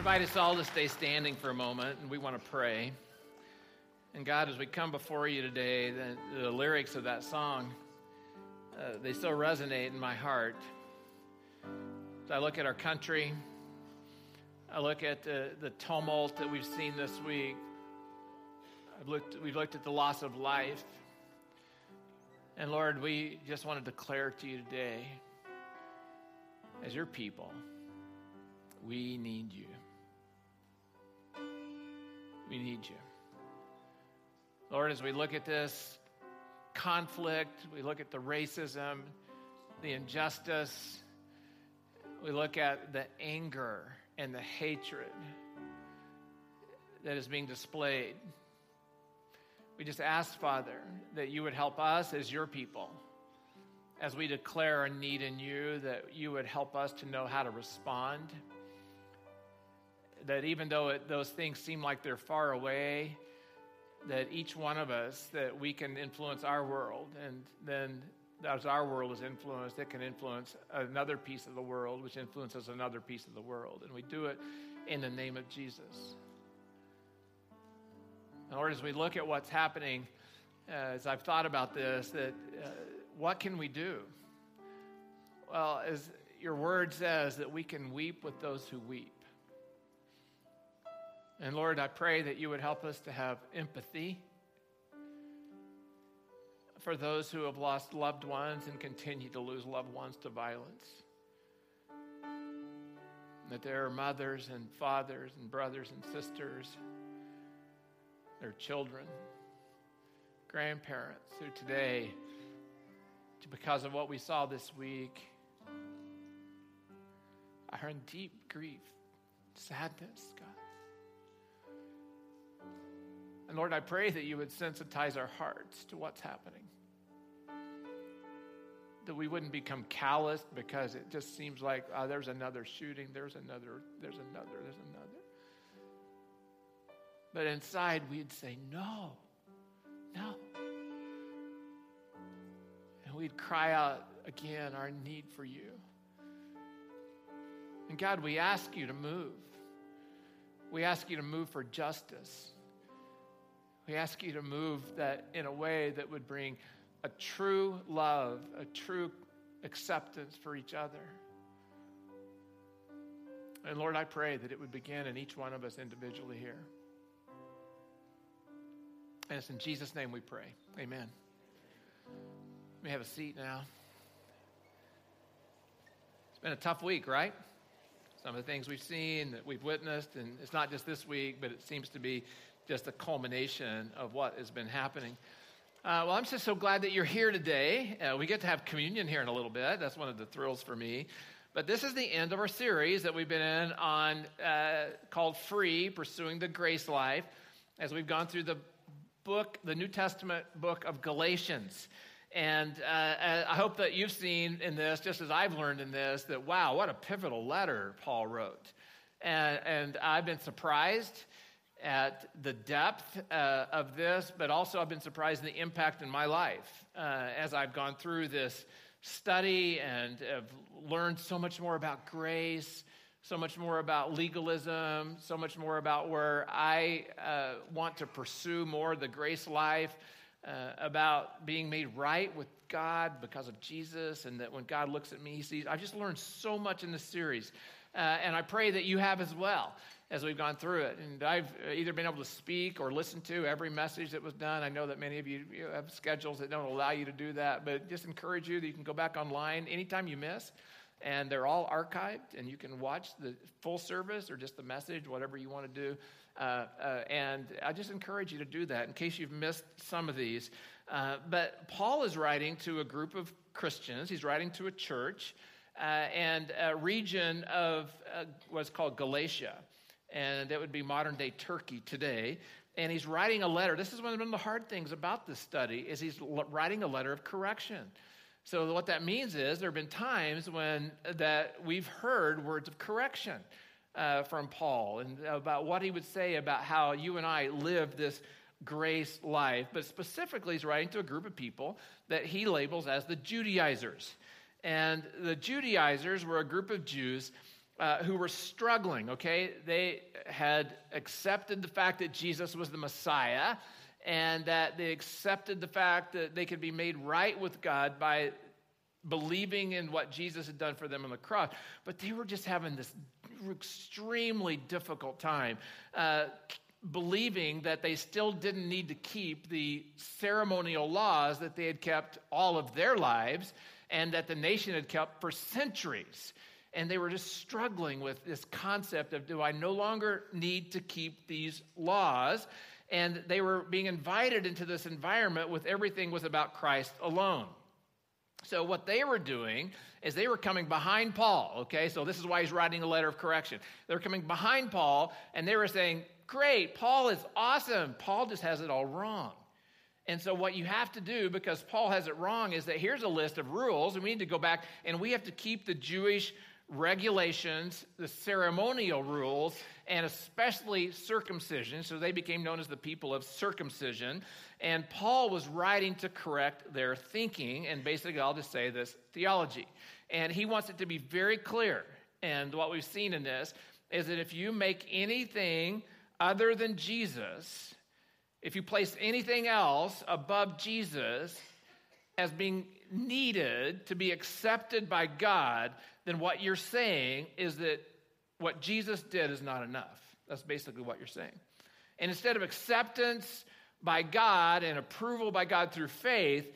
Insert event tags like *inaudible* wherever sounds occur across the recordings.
invite us all to stay standing for a moment, and we want to pray. And God, as we come before you today, the, the lyrics of that song, uh, they still resonate in my heart. As I look at our country, I look at the, the tumult that we've seen this week. I've looked, we've looked at the loss of life. And Lord, we just want to declare to you today, as your people, we need you. We need you. Lord, as we look at this conflict, we look at the racism, the injustice, we look at the anger and the hatred that is being displayed. We just ask, Father, that you would help us as your people as we declare a need in you, that you would help us to know how to respond that even though it, those things seem like they're far away, that each one of us, that we can influence our world. And then as our world is influenced, it can influence another piece of the world, which influences another piece of the world. And we do it in the name of Jesus. And Lord, as we look at what's happening, uh, as I've thought about this, that uh, what can we do? Well, as your word says, that we can weep with those who weep. And Lord, I pray that you would help us to have empathy for those who have lost loved ones and continue to lose loved ones to violence. That there are mothers and fathers and brothers and sisters, their children, grandparents who today, because of what we saw this week, are in deep grief, sadness, God. And Lord, I pray that you would sensitize our hearts to what's happening. That we wouldn't become calloused because it just seems like oh, there's another shooting, there's another, there's another, there's another. But inside we'd say, no, no. And we'd cry out again our need for you. And God, we ask you to move. We ask you to move for justice. We ask you to move that in a way that would bring a true love, a true acceptance for each other. And Lord, I pray that it would begin in each one of us individually here. And it's in Jesus' name we pray. Amen. Let me have a seat now. It's been a tough week, right? Some of the things we've seen, that we've witnessed, and it's not just this week, but it seems to be just a culmination of what has been happening. Uh, well, I'm just so glad that you're here today. Uh, we get to have communion here in a little bit. That's one of the thrills for me. But this is the end of our series that we've been in on uh, called Free Pursuing the Grace Life as we've gone through the book, the New Testament book of Galatians. And uh, uh, I hope that you've seen in this, just as I've learned in this, that wow, what a pivotal letter Paul wrote. And, and I've been surprised at the depth uh, of this, but also I've been surprised at the impact in my life uh, as I've gone through this study and have learned so much more about grace, so much more about legalism, so much more about where I uh, want to pursue more the grace life, uh, about being made right with God because of Jesus, and that when God looks at me, he sees. I've just learned so much in this series, uh, and I pray that you have as well as we've gone through it. And I've either been able to speak or listen to every message that was done. I know that many of you, have schedules that don't allow you to do that, but just encourage you that you can go back online anytime you miss. And they're all archived, and you can watch the full service or just the message, whatever you want to do. Uh, uh, and I just encourage you to do that in case you've missed some of these. Uh, but Paul is writing to a group of Christians, he's writing to a church. Uh, and a region of uh, what's called Galatia and that would be modern day Turkey today. And he's writing a letter. This is one of the hard things about this study is he's writing a letter of correction. So what that means is there have been times when that we've heard words of correction uh, from Paul and about what he would say about how you and I live this grace life. But specifically, he's writing to a group of people that he labels as the Judaizers. And the Judaizers were a group of Jews uh, who were struggling, okay? They had accepted the fact that Jesus was the Messiah and that they accepted the fact that they could be made right with God by believing in what Jesus had done for them on the cross. But they were just having this extremely difficult time. Uh, believing that they still didn't need to keep the ceremonial laws that they had kept all of their lives and that the nation had kept for centuries. And they were just struggling with this concept of do I no longer need to keep these laws? And they were being invited into this environment with everything was about Christ alone. So, what they were doing is they were coming behind Paul, okay? So, this is why he's writing a letter of correction. They were coming behind Paul and they were saying, Great, Paul is awesome. Paul just has it all wrong. And so, what you have to do, because Paul has it wrong, is that here's a list of rules, and we need to go back and we have to keep the Jewish regulations, the ceremonial rules, and especially circumcision. So they became known as the people of circumcision. And Paul was writing to correct their thinking, and basically, I'll just say this theology. And he wants it to be very clear. And what we've seen in this is that if you make anything other than Jesus, if you place anything else above Jesus as being needed to be accepted by God, then what you're saying is that what Jesus did is not enough. That's basically what you're saying. And instead of acceptance by God and approval by God through faith,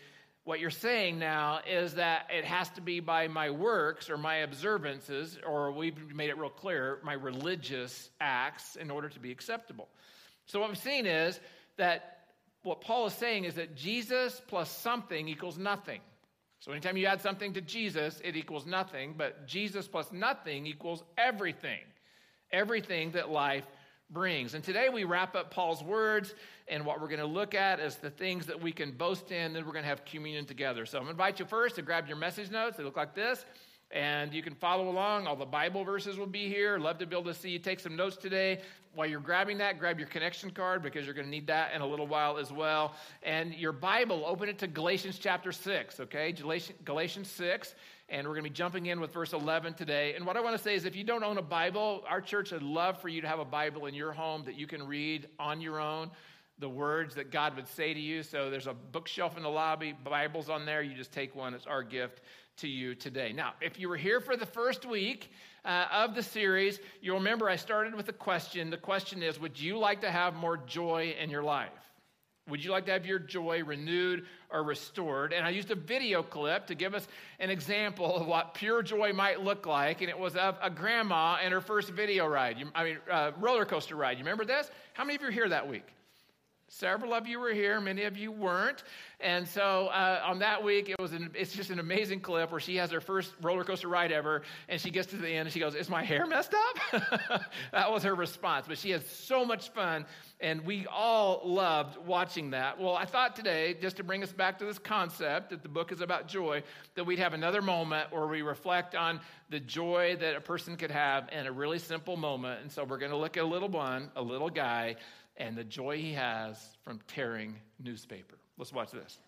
what you're saying now is that it has to be by my works or my observances, or we've made it real clear, my religious acts in order to be acceptable. So, what we've seen is that what Paul is saying is that Jesus plus something equals nothing. So, anytime you add something to Jesus, it equals nothing, but Jesus plus nothing equals everything. Everything that life brings. And today we wrap up Paul's words, and what we're going to look at is the things that we can boast in, then we're going to have communion together. So I'm going to invite you first to grab your message notes. They look like this, and you can follow along. All the Bible verses will be here. Love to be able to see you take some notes today. While you're grabbing that, grab your connection card because you're going to need that in a little while as well. And your Bible, open it to Galatians chapter 6, okay? Galatians 6 and we're going to be jumping in with verse 11 today. And what I want to say is if you don't own a Bible, our church would love for you to have a Bible in your home that you can read on your own the words that God would say to you. So there's a bookshelf in the lobby, Bibles on there. You just take one. It's our gift to you today. Now, if you were here for the first week uh, of the series, you'll remember I started with a question. The question is Would you like to have more joy in your life? Would you like to have your joy renewed or restored? And I used a video clip to give us an example of what pure joy might look like. And it was of a grandma and her first video ride. I mean, uh, roller coaster ride. You remember this? How many of you were here that week? Several of you were here, many of you weren't. And so uh, on that week, it was an, it's just an amazing clip where she has her first roller coaster ride ever, and she gets to the end and she goes, Is my hair messed up? *laughs* that was her response. But she had so much fun, and we all loved watching that. Well, I thought today, just to bring us back to this concept that the book is about joy, that we'd have another moment where we reflect on the joy that a person could have in a really simple moment. And so we're going to look at a little one, a little guy and the joy he has from tearing newspaper. Let's watch this.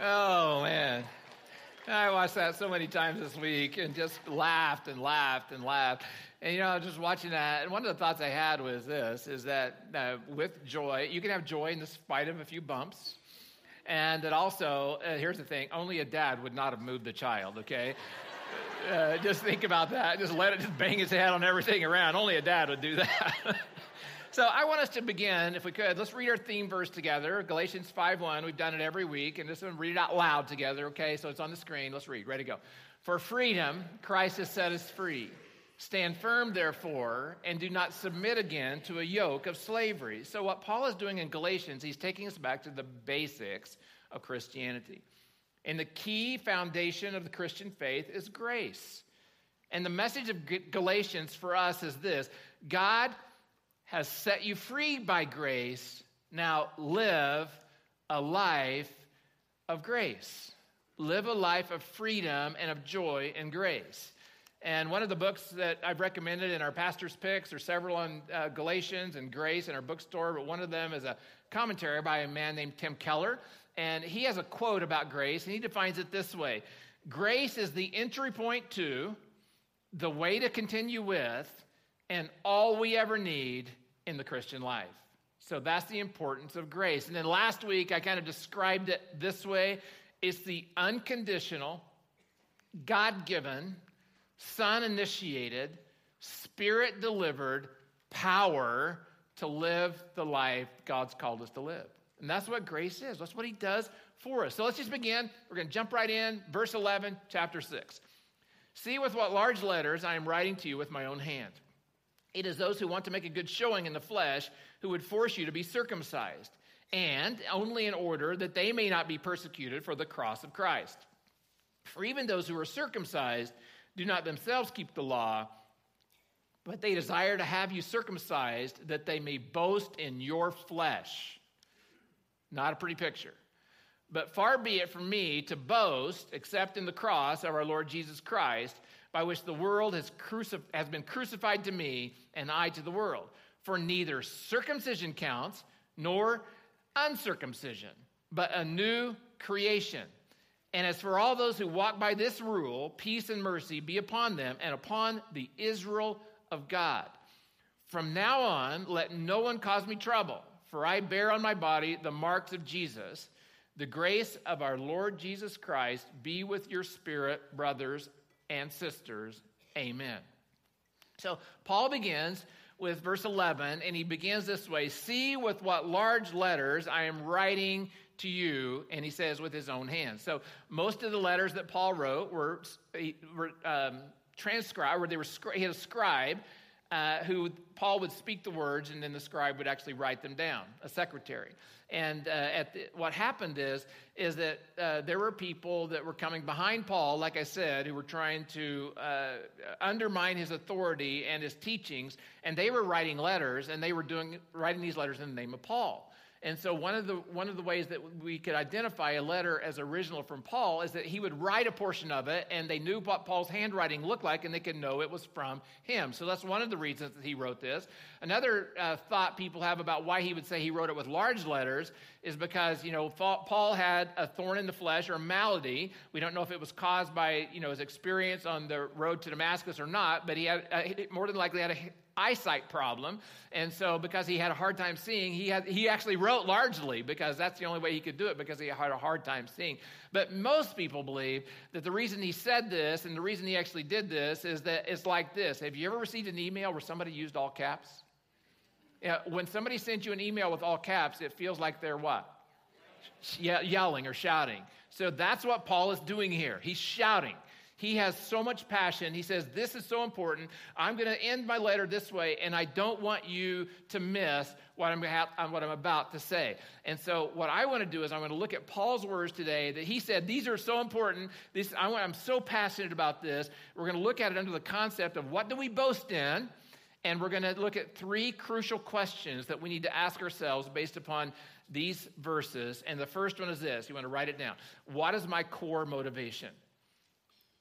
oh, *laughs* man. I watched that so many times this week and just laughed and laughed and laughed. And, you know, just watching that, and one of the thoughts I had was this, is that uh, with joy, you can have joy in the spite of a few bumps. And that also, uh, here's the thing only a dad would not have moved the child, okay? *laughs* Uh, just think about that. Just let it just bang its head on everything around. Only a dad would do that. *laughs* so I want us to begin, if we could. Let's read our theme verse together, Galatians 5.1. We've done it every week, and just read it out loud together, okay? So it's on the screen. Let's read. Ready to go. For freedom, Christ has set us free. Stand firm, therefore, and do not submit again to a yoke of slavery. So, what Paul is doing in Galatians, he's taking us back to the basics of Christianity. And the key foundation of the Christian faith is grace. And the message of Galatians for us is this God has set you free by grace. Now live a life of grace. Live a life of freedom and of joy and grace. And one of the books that I've recommended in our pastor's picks are several on uh, Galatians and grace in our bookstore, but one of them is a commentary by a man named Tim Keller and he has a quote about grace, and he defines it this way Grace is the entry point to, the way to continue with, and all we ever need in the Christian life. So that's the importance of grace. And then last week, I kind of described it this way it's the unconditional, God given, Son initiated, Spirit delivered power to live the life God's called us to live. And that's what grace is. That's what he does for us. So let's just begin. We're going to jump right in. Verse 11, chapter 6. See with what large letters I am writing to you with my own hand. It is those who want to make a good showing in the flesh who would force you to be circumcised, and only in order that they may not be persecuted for the cross of Christ. For even those who are circumcised do not themselves keep the law, but they desire to have you circumcised that they may boast in your flesh. Not a pretty picture. But far be it from me to boast except in the cross of our Lord Jesus Christ, by which the world has, crucif- has been crucified to me and I to the world. For neither circumcision counts nor uncircumcision, but a new creation. And as for all those who walk by this rule, peace and mercy be upon them and upon the Israel of God. From now on, let no one cause me trouble for I bear on my body the marks of Jesus. The grace of our Lord Jesus Christ be with your spirit, brothers and sisters. Amen. So Paul begins with verse 11, and he begins this way See with what large letters I am writing to you, and he says with his own hands. So most of the letters that Paul wrote were, were um, transcribed, where they were, he had a scribe uh, who Paul would speak the words, and then the scribe would actually write them down, a secretary. And uh, at the, what happened is, is that uh, there were people that were coming behind Paul, like I said, who were trying to uh, undermine his authority and his teachings, and they were writing letters, and they were doing writing these letters in the name of Paul. And so one of the one of the ways that we could identify a letter as original from Paul is that he would write a portion of it and they knew what Paul's handwriting looked like and they could know it was from him. So that's one of the reasons that he wrote this. Another uh, thought people have about why he would say he wrote it with large letters is because, you know, Paul had a thorn in the flesh or a malady. We don't know if it was caused by, you know, his experience on the road to Damascus or not, but he had uh, more than likely had a eyesight problem. And so, because he had a hard time seeing, he, had, he actually wrote largely because that's the only way he could do it because he had a hard time seeing. But most people believe that the reason he said this and the reason he actually did this is that it's like this. Have you ever received an email where somebody used all caps? When somebody sends you an email with all caps, it feels like they're what? yelling or shouting. So that's what Paul is doing here. He's shouting. He has so much passion. He says, This is so important. I'm going to end my letter this way, and I don't want you to miss what I'm, ha- uh, what I'm about to say. And so, what I want to do is, I'm going to look at Paul's words today that he said, These are so important. This, I want, I'm so passionate about this. We're going to look at it under the concept of what do we boast in? And we're going to look at three crucial questions that we need to ask ourselves based upon these verses. And the first one is this you want to write it down. What is my core motivation?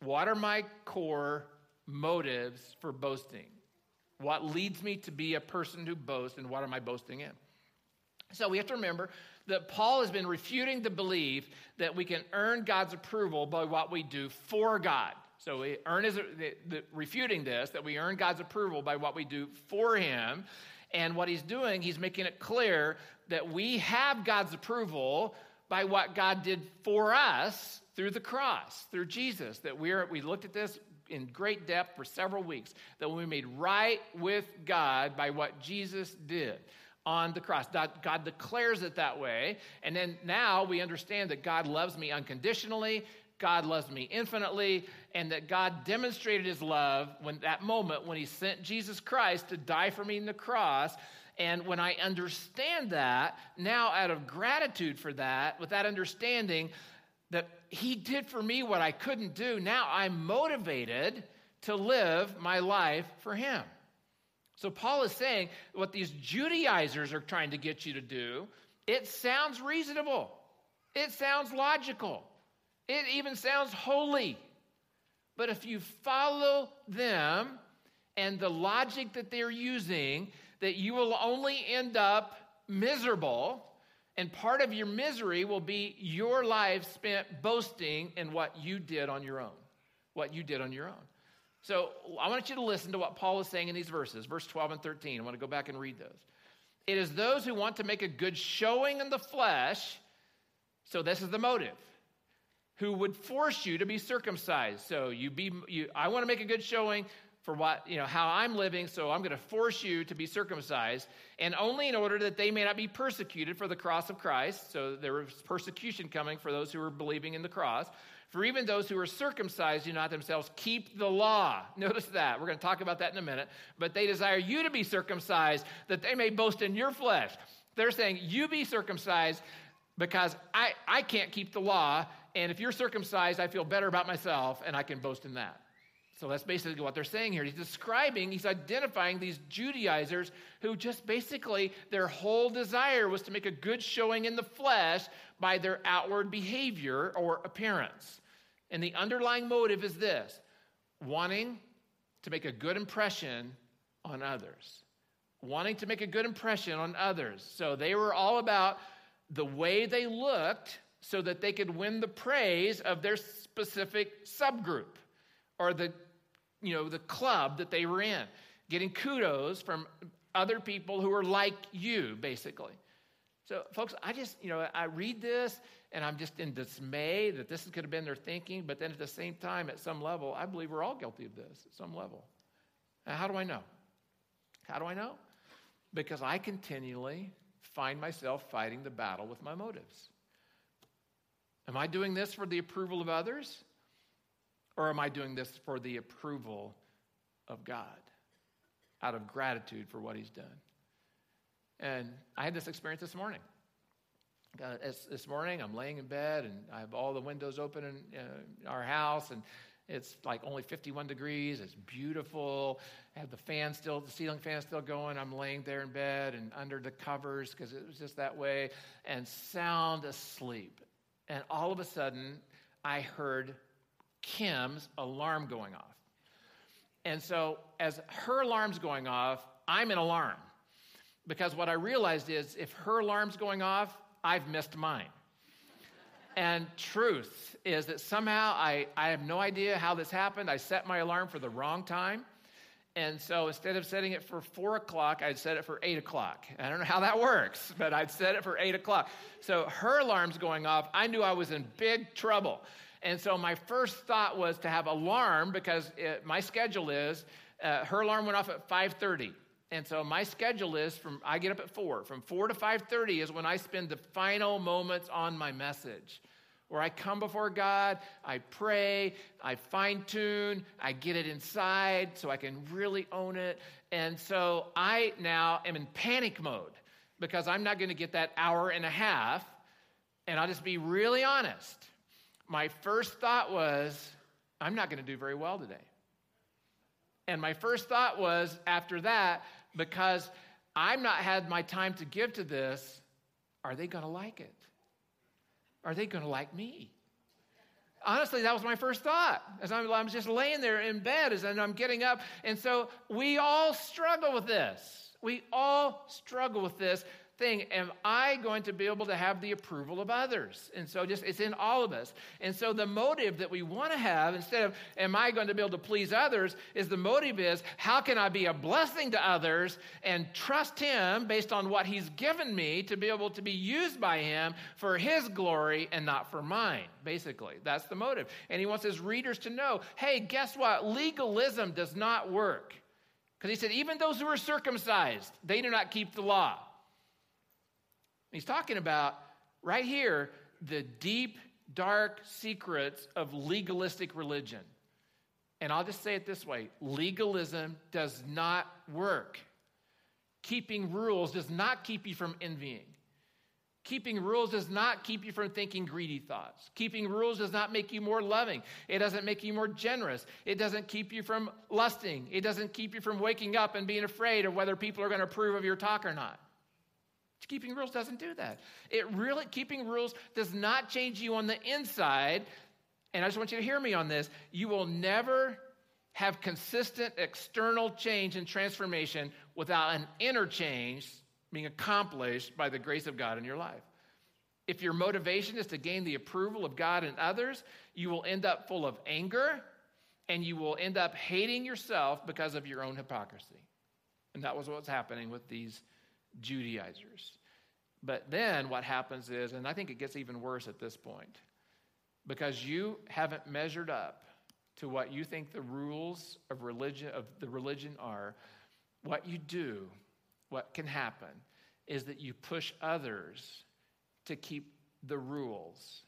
What are my core motives for boasting? What leads me to be a person who boasts, and what am I boasting in? So we have to remember that Paul has been refuting the belief that we can earn God's approval by what we do for God. So we earn his, the, the, refuting this, that we earn God's approval by what we do for him. And what he's doing, he's making it clear that we have God's approval by what God did for us through the cross, through Jesus. That we're, we looked at this in great depth for several weeks, that we made right with God by what Jesus did on the cross. God declares it that way. And then now we understand that God loves me unconditionally. God loves me infinitely, and that God demonstrated his love when that moment when he sent Jesus Christ to die for me in the cross. And when I understand that, now out of gratitude for that, with that understanding that he did for me what I couldn't do, now I'm motivated to live my life for him. So Paul is saying what these Judaizers are trying to get you to do, it sounds reasonable. It sounds logical. It even sounds holy. But if you follow them and the logic that they're using, that you will only end up miserable. And part of your misery will be your life spent boasting in what you did on your own. What you did on your own. So I want you to listen to what Paul is saying in these verses, verse 12 and 13. I want to go back and read those. It is those who want to make a good showing in the flesh. So this is the motive who would force you to be circumcised. So you be you, I want to make a good showing for what, you know, how I'm living, so I'm going to force you to be circumcised, and only in order that they may not be persecuted for the cross of Christ. So there was persecution coming for those who were believing in the cross. For even those who are circumcised do not themselves keep the law. *laughs* Notice that. We're going to talk about that in a minute. But they desire you to be circumcised that they may boast in your flesh. They're saying, You be circumcised because I, I can't keep the law and if you're circumcised, I feel better about myself and I can boast in that. So that's basically what they're saying here. He's describing, he's identifying these Judaizers who just basically their whole desire was to make a good showing in the flesh by their outward behavior or appearance. And the underlying motive is this wanting to make a good impression on others. Wanting to make a good impression on others. So they were all about the way they looked so that they could win the praise of their specific subgroup or the you know the club that they were in getting kudos from other people who are like you basically. So folks i just you know i read this and i'm just in dismay that this could have been their thinking but then at the same time at some level i believe we're all guilty of this at some level. Now, how do i know? How do i know? Because i continually find myself fighting the battle with my motives. Am I doing this for the approval of others? Or am I doing this for the approval of God out of gratitude for what He's done? And I had this experience this morning. This morning, I'm laying in bed and I have all the windows open in uh, our house, and it's like only 51 degrees. It's beautiful. I have the fan still, the ceiling fan still going. I'm laying there in bed and under the covers because it was just that way, and sound asleep. And all of a sudden, I heard Kim's alarm going off. And so, as her alarm's going off, I'm in alarm. Because what I realized is if her alarm's going off, I've missed mine. and truth is that somehow I, I have no idea how this happened. I set my alarm for the wrong time. And so instead of setting it for four o'clock, I'd set it for eight o'clock. I don't know how that works, but I'd set it for eight o'clock. So her alarm's going off. I knew I was in big trouble. And so my first thought was to have alarm because it, my schedule is uh, her alarm went off at 5:30. And so my schedule is from I get up at 4. From 4 to 5:30 is when I spend the final moments on my message where I come before God, I pray, I fine tune, I get it inside so I can really own it. And so I now am in panic mode because I'm not going to get that hour and a half. And I'll just be really honest. My first thought was, I'm not going to do very well today. And my first thought was, after that, because I'm not had my time to give to this, are they going to like it? Are they going to like me? Honestly, that was my first thought as I'm, I'm just laying there in bed as I'm getting up. And so we all struggle with this. We all struggle with this thing am I going to be able to have the approval of others? And so just it's in all of us. And so the motive that we want to have instead of am I going to be able to please others is the motive is how can I be a blessing to others and trust him based on what he's given me to be able to be used by him for his glory and not for mine, basically. That's the motive. And he wants his readers to know, hey, guess what? Legalism does not work. Because he said, even those who are circumcised, they do not keep the law. He's talking about right here the deep, dark secrets of legalistic religion. And I'll just say it this way legalism does not work. Keeping rules does not keep you from envying. Keeping rules does not keep you from thinking greedy thoughts. Keeping rules does not make you more loving. It doesn't make you more generous. It doesn't keep you from lusting. It doesn't keep you from waking up and being afraid of whether people are going to approve of your talk or not. Keeping rules doesn't do that. It really, keeping rules does not change you on the inside. And I just want you to hear me on this. You will never have consistent external change and transformation without an inner change being accomplished by the grace of God in your life. If your motivation is to gain the approval of God and others, you will end up full of anger and you will end up hating yourself because of your own hypocrisy. And that was what's happening with these Judaizers. But then what happens is, and I think it gets even worse at this point, because you haven't measured up to what you think the rules of religion of the religion are, what you do, what can happen is that you push others to keep the rules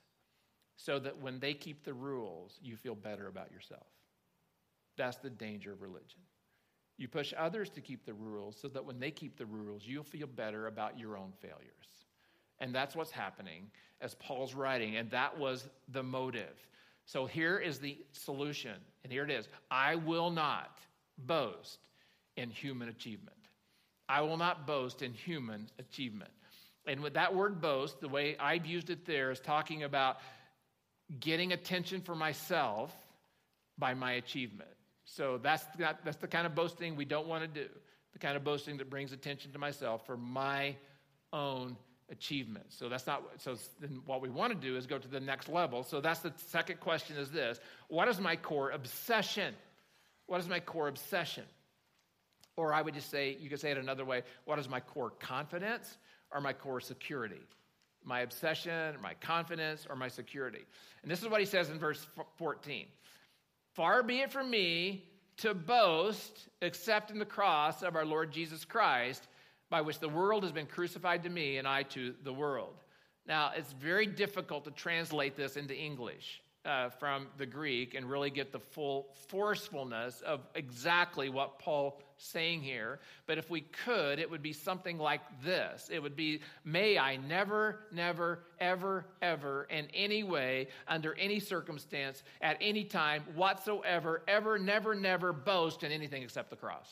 so that when they keep the rules, you feel better about yourself. That's the danger of religion. You push others to keep the rules so that when they keep the rules, you'll feel better about your own failures. And that's what's happening as Paul's writing, and that was the motive. So here is the solution, and here it is I will not boast in human achievement. I will not boast in human achievement. And with that word boast, the way I've used it there is talking about getting attention for myself by my achievement. So that's, not, that's the kind of boasting we don't want to do, the kind of boasting that brings attention to myself for my own achievement. So that's not, so then what we want to do is go to the next level. So that's the second question is this What is my core obsession? What is my core obsession? Or I would just say, you could say it another way what is my core confidence or my core security? My obsession, my confidence, or my security? And this is what he says in verse 14 Far be it from me to boast except in the cross of our Lord Jesus Christ, by which the world has been crucified to me and I to the world. Now, it's very difficult to translate this into English uh, from the Greek and really get the full forcefulness of exactly what Paul's saying here. But if we could, it would be something like this It would be, May I never, never, ever, ever, in any way, under any circumstance, at any time whatsoever, ever, never, never boast in anything except the cross.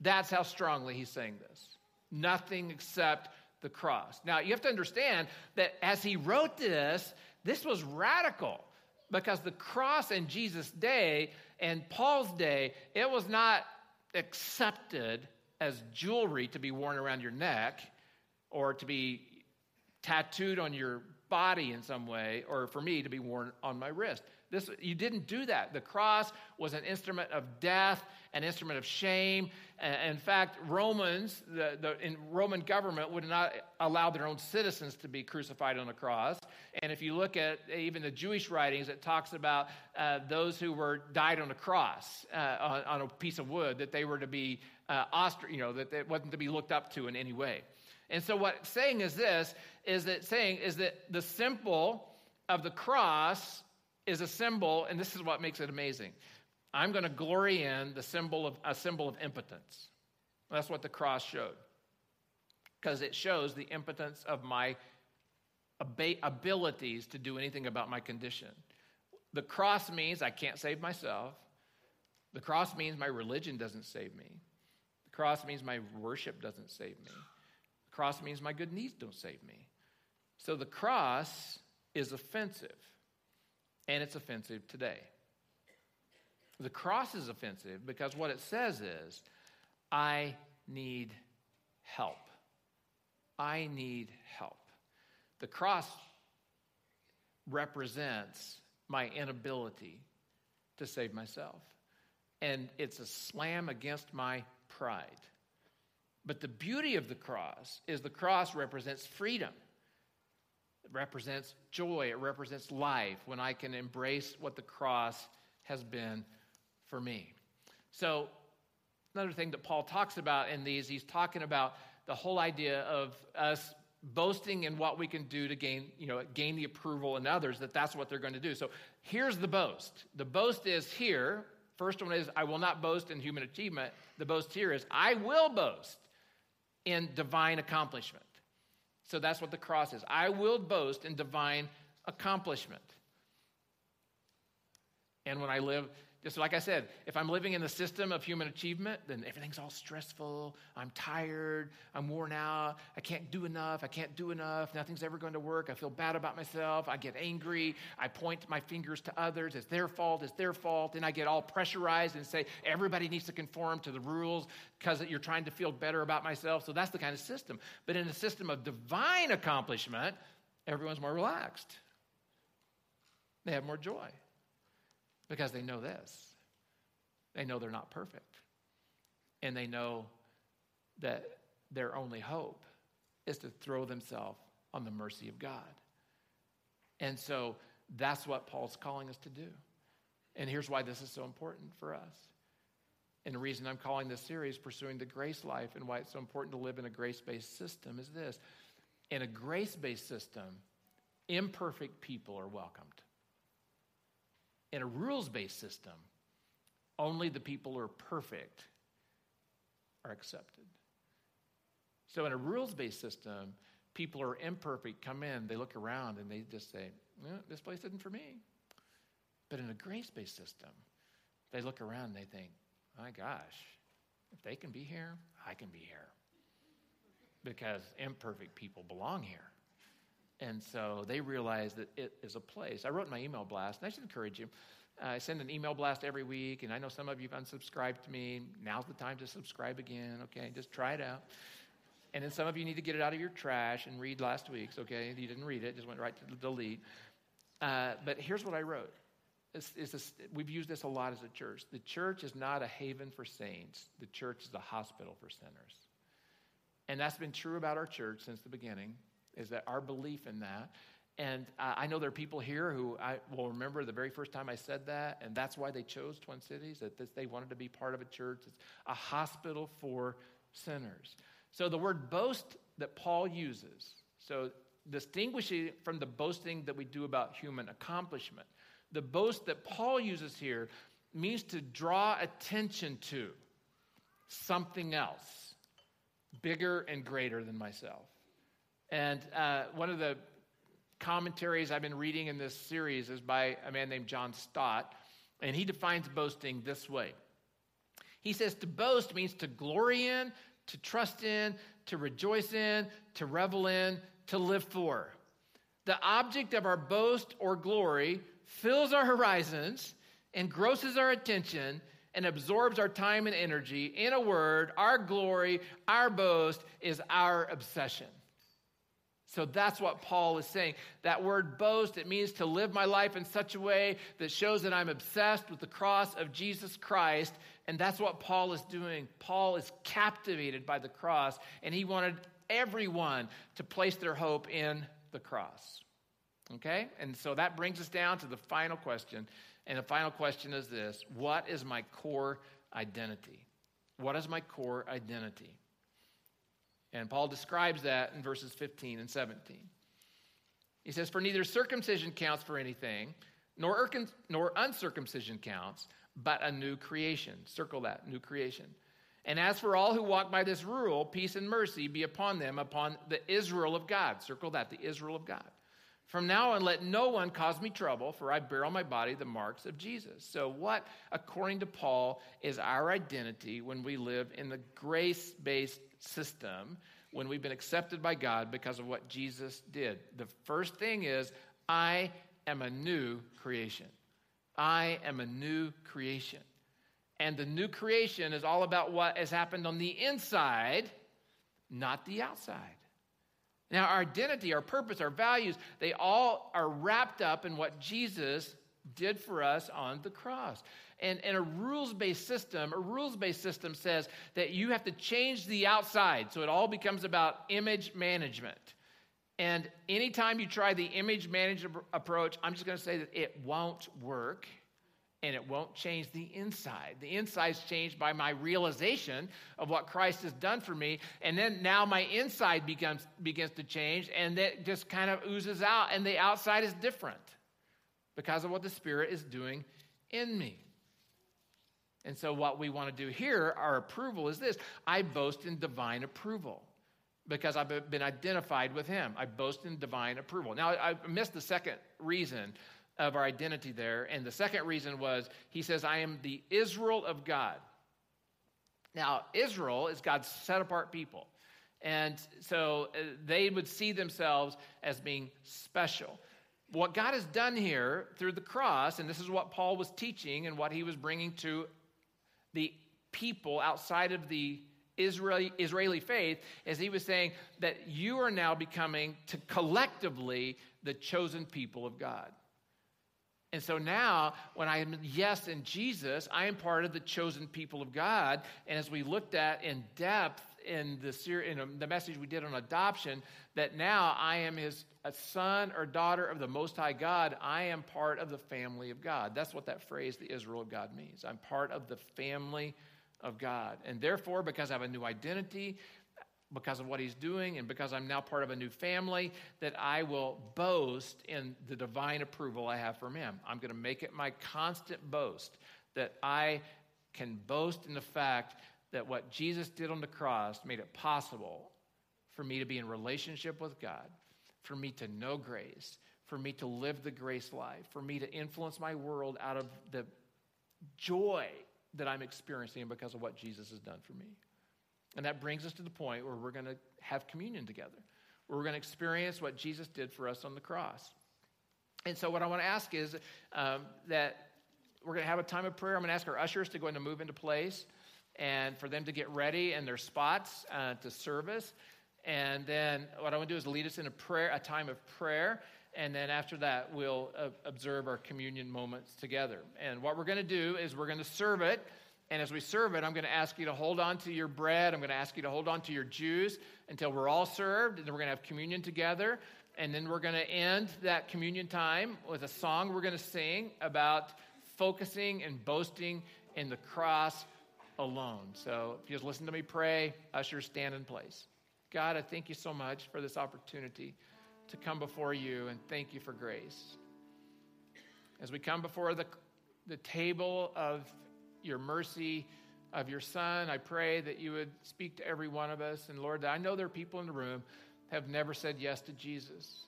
That's how strongly he's saying this. Nothing except the cross. Now, you have to understand that as he wrote this, this was radical because the cross in Jesus' day and Paul's day, it was not accepted as jewelry to be worn around your neck or to be tattooed on your body in some way or for me to be worn on my wrist. This, you didn't do that. The cross was an instrument of death, an instrument of shame. In fact, Romans, the, the in Roman government would not allow their own citizens to be crucified on a cross. And if you look at even the Jewish writings, it talks about uh, those who were died on a cross uh, on, on, a piece of wood that they were to be uh, ostr- you know, that it wasn't to be looked up to in any way. And so what saying is this: is that saying is that the symbol of the cross is a symbol, and this is what makes it amazing. I'm going to glory in the symbol of a symbol of impotence. That's what the cross showed. Because it shows the impotence of my abilities to do anything about my condition. The cross means I can't save myself. The cross means my religion doesn't save me. The cross means my worship doesn't save me. Cross means my good needs don't save me. So the cross is offensive and it's offensive today. The cross is offensive because what it says is, I need help. I need help. The cross represents my inability to save myself. And it's a slam against my pride. But the beauty of the cross is the cross represents freedom. It represents joy. It represents life when I can embrace what the cross has been for me. So, another thing that Paul talks about in these, he's talking about the whole idea of us boasting in what we can do to gain, you know, gain the approval in others, that that's what they're going to do. So here's the boast. The boast is here. First one is, I will not boast in human achievement. The boast here is, I will boast in divine accomplishment. So that's what the cross is. I will boast in divine accomplishment. And when I live just like I said, if I'm living in the system of human achievement, then everything's all stressful. I'm tired. I'm worn out. I can't do enough. I can't do enough. Nothing's ever going to work. I feel bad about myself. I get angry. I point my fingers to others. It's their fault. It's their fault. And I get all pressurized and say, everybody needs to conform to the rules because you're trying to feel better about myself. So that's the kind of system. But in a system of divine accomplishment, everyone's more relaxed. They have more joy. Because they know this they know they're not perfect. And they know that their only hope is to throw themselves on the mercy of God. And so that's what Paul's calling us to do. And here's why this is so important for us. And the reason I'm calling this series Pursuing the Grace Life and why it's so important to live in a grace based system is this. In a grace based system, imperfect people are welcomed. In a rules based system, only the people who are perfect are accepted. So, in a rules based system, people who are imperfect come in, they look around, and they just say, This place isn't for me. But in a grace based system, they look around and they think, My gosh, if they can be here, I can be here. Because imperfect people belong here. And so they realize that it is a place. I wrote my email blast, and I should encourage you. Uh, I send an email blast every week, and I know some of you have unsubscribed to me. Now's the time to subscribe again, okay? Just try it out. And then some of you need to get it out of your trash and read last week's, okay? You didn't read it, just went right to delete. Uh, but here's what I wrote. It's, it's this, we've used this a lot as a church. The church is not a haven for saints, the church is a hospital for sinners. And that's been true about our church since the beginning is that our belief in that. And uh, I know there are people here who I will remember the very first time I said that, and that's why they chose Twin Cities, that this, they wanted to be part of a church. It's a hospital for sinners. So the word boast that Paul uses, so distinguishing from the boasting that we do about human accomplishment, the boast that Paul uses here means to draw attention to something else bigger and greater than myself. And uh, one of the commentaries I've been reading in this series is by a man named John Stott, and he defines boasting this way. He says to boast means to glory in, to trust in, to rejoice in, to revel in, to live for. The object of our boast or glory fills our horizons, engrosses our attention, and absorbs our time and energy. In a word, our glory, our boast is our obsession. So that's what Paul is saying. That word boast, it means to live my life in such a way that shows that I'm obsessed with the cross of Jesus Christ. And that's what Paul is doing. Paul is captivated by the cross, and he wanted everyone to place their hope in the cross. Okay? And so that brings us down to the final question. And the final question is this What is my core identity? What is my core identity? And Paul describes that in verses 15 and 17. He says, For neither circumcision counts for anything, nor, nor uncircumcision counts, but a new creation. Circle that, new creation. And as for all who walk by this rule, peace and mercy be upon them, upon the Israel of God. Circle that, the Israel of God. From now on, let no one cause me trouble, for I bear on my body the marks of Jesus. So, what, according to Paul, is our identity when we live in the grace based system when we've been accepted by God because of what Jesus did. The first thing is, I am a new creation. I am a new creation. And the new creation is all about what has happened on the inside, not the outside. Now, our identity, our purpose, our values, they all are wrapped up in what Jesus did for us on the cross. And, and a rules based system, a rules based system says that you have to change the outside. So it all becomes about image management. And anytime you try the image management approach, I'm just going to say that it won't work and it won't change the inside. The inside's changed by my realization of what Christ has done for me. And then now my inside becomes, begins to change and that just kind of oozes out, and the outside is different because of what the Spirit is doing in me. And so, what we want to do here, our approval is this I boast in divine approval because I've been identified with Him. I boast in divine approval. Now, I missed the second reason of our identity there. And the second reason was He says, I am the Israel of God. Now, Israel is God's set apart people. And so uh, they would see themselves as being special what God has done here through the cross, and this is what Paul was teaching and what he was bringing to the people outside of the Israeli, Israeli faith, is he was saying that you are now becoming to collectively the chosen people of God. And so now, when I am yes in Jesus, I am part of the chosen people of God. And as we looked at in depth in the, in um, the message we did on adoption, that now I am his a son or daughter of the Most High God, I am part of the family of God. That's what that phrase, the Israel of God, means. I'm part of the family of God. And therefore, because I have a new identity, because of what he's doing, and because I'm now part of a new family, that I will boast in the divine approval I have from him. I'm going to make it my constant boast that I can boast in the fact that what Jesus did on the cross made it possible for me to be in relationship with God for me to know grace, for me to live the grace life, for me to influence my world out of the joy that I'm experiencing because of what Jesus has done for me. And that brings us to the point where we're going to have communion together, where we're going to experience what Jesus did for us on the cross. And so, what I want to ask is um, that we're going to have a time of prayer. I'm going to ask our ushers to go and move into place and for them to get ready in their spots uh, to service. And then what I want to do is lead us in a prayer, a time of prayer. And then after that, we'll uh, observe our communion moments together. And what we're going to do is we're going to serve it. And as we serve it, I'm going to ask you to hold on to your bread. I'm going to ask you to hold on to your juice until we're all served. And then we're going to have communion together. And then we're going to end that communion time with a song we're going to sing about focusing and boasting in the cross alone. So if you just listen to me pray, ushers stand in place. God, I thank you so much for this opportunity to come before you and thank you for grace. As we come before the, the table of your mercy, of your Son, I pray that you would speak to every one of us. And Lord, I know there are people in the room have never said yes to Jesus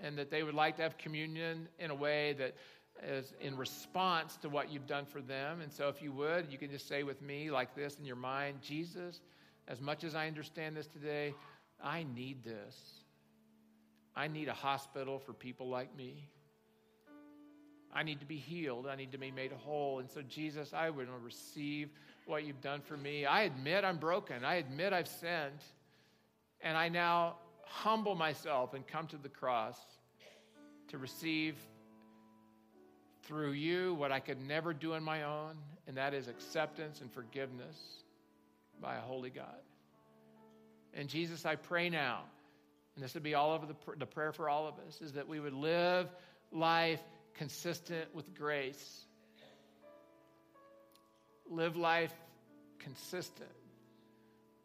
and that they would like to have communion in a way that is in response to what you've done for them. And so, if you would, you can just say with me, like this in your mind Jesus, as much as I understand this today, I need this. I need a hospital for people like me. I need to be healed. I need to be made whole. And so, Jesus, I would receive what you've done for me. I admit I'm broken. I admit I've sinned. And I now humble myself and come to the cross to receive through you what I could never do on my own, and that is acceptance and forgiveness by a holy God. And Jesus, I pray now, and this would be all over the, the prayer for all of us, is that we would live life consistent with grace. Live life consistent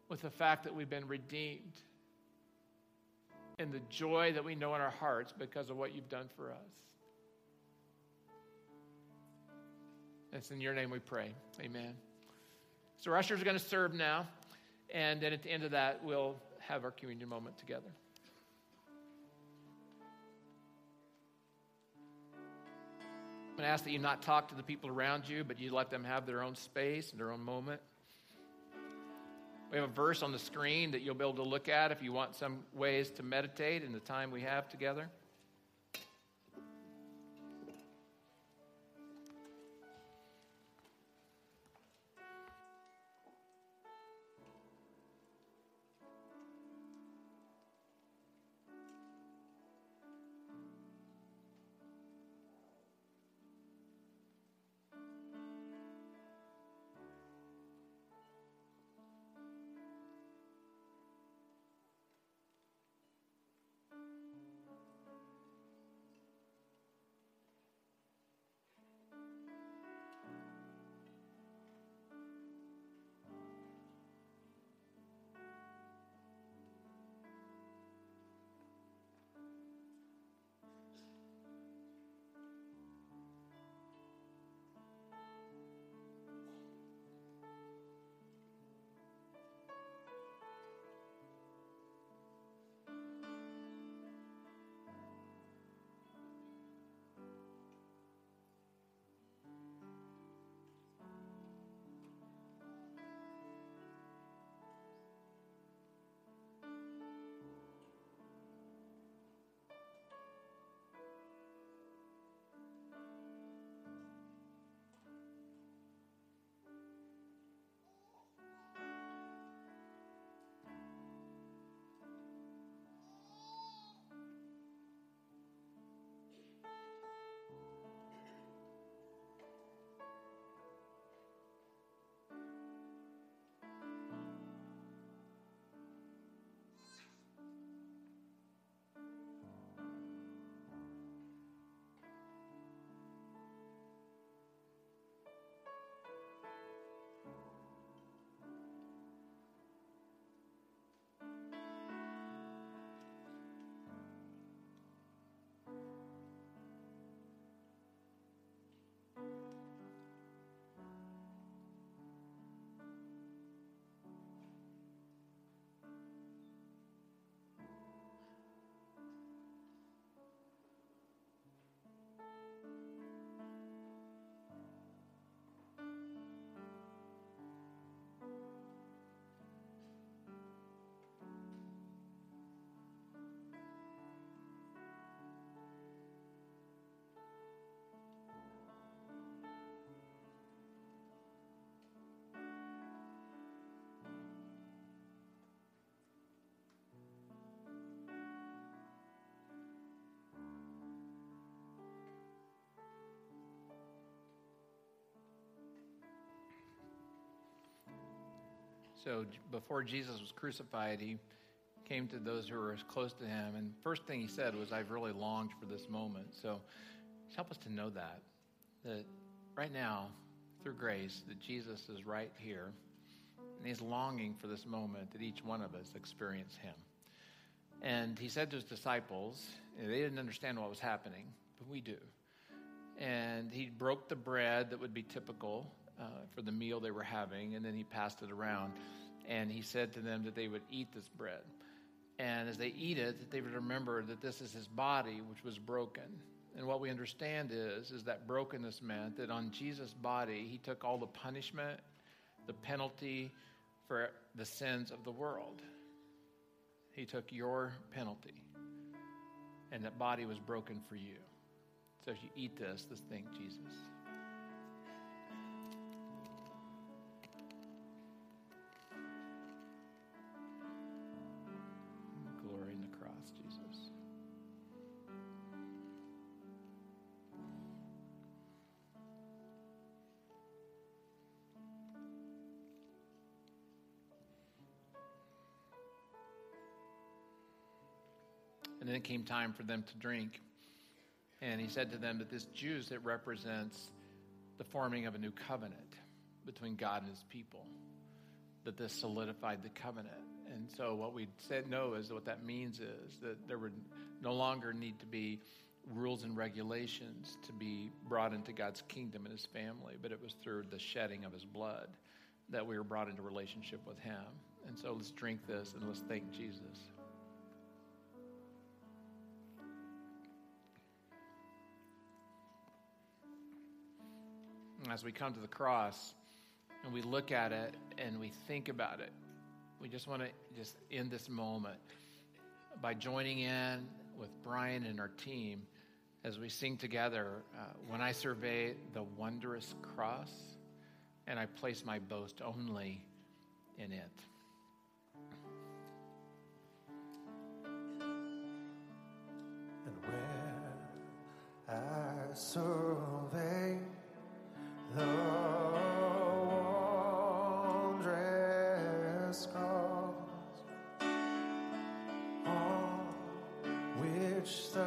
with the fact that we've been redeemed and the joy that we know in our hearts because of what you've done for us. It's in your name we pray. Amen. So, ushers are going to serve now. And then at the end of that, we'll have our communion moment together. I'm going to ask that you not talk to the people around you, but you let them have their own space and their own moment. We have a verse on the screen that you'll be able to look at if you want some ways to meditate in the time we have together. So before Jesus was crucified, he came to those who were close to him. And first thing he said was, I've really longed for this moment. So help us to know that, that right now, through grace, that Jesus is right here. And he's longing for this moment that each one of us experience him. And he said to his disciples, they didn't understand what was happening, but we do. And he broke the bread that would be typical uh, for the meal they were having, and then he passed it around. And he said to them that they would eat this bread. And as they eat it, they would remember that this is his body, which was broken. And what we understand is, is that brokenness meant that on Jesus' body, he took all the punishment, the penalty for the sins of the world. He took your penalty, and that body was broken for you. So as you eat this, let's thank Jesus. Jesus. And then it came time for them to drink. And he said to them that this juice, it represents the forming of a new covenant between God and his people, that this solidified the covenant. And so what we said no is what that means is that there would no longer need to be rules and regulations to be brought into God's kingdom and his family, but it was through the shedding of his blood that we were brought into relationship with him. And so let's drink this and let's thank Jesus. as we come to the cross and we look at it and we think about it, we just want to just end this moment by joining in with Brian and our team as we sing together uh, When I Survey the Wondrous Cross, and I place my boast only in it. And where I survey the which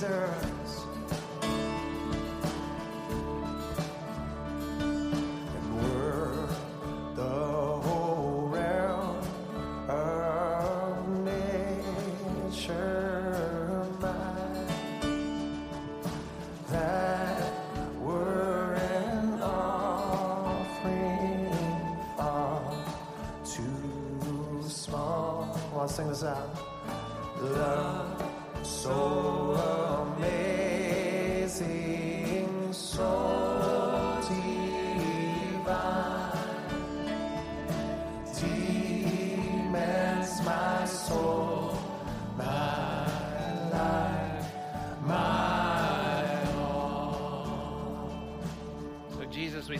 And the whole realm of. That were an offering far too small. I want sing this out.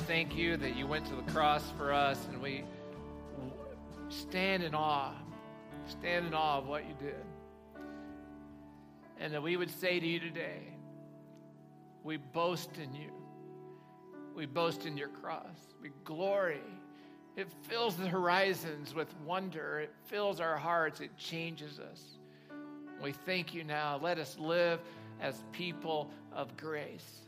Thank you that you went to the cross for us, and we stand in awe, stand in awe of what you did. And that we would say to you today, we boast in you. We boast in your cross. We glory. It fills the horizons with wonder. It fills our hearts. It changes us. We thank you now. Let us live as people of grace.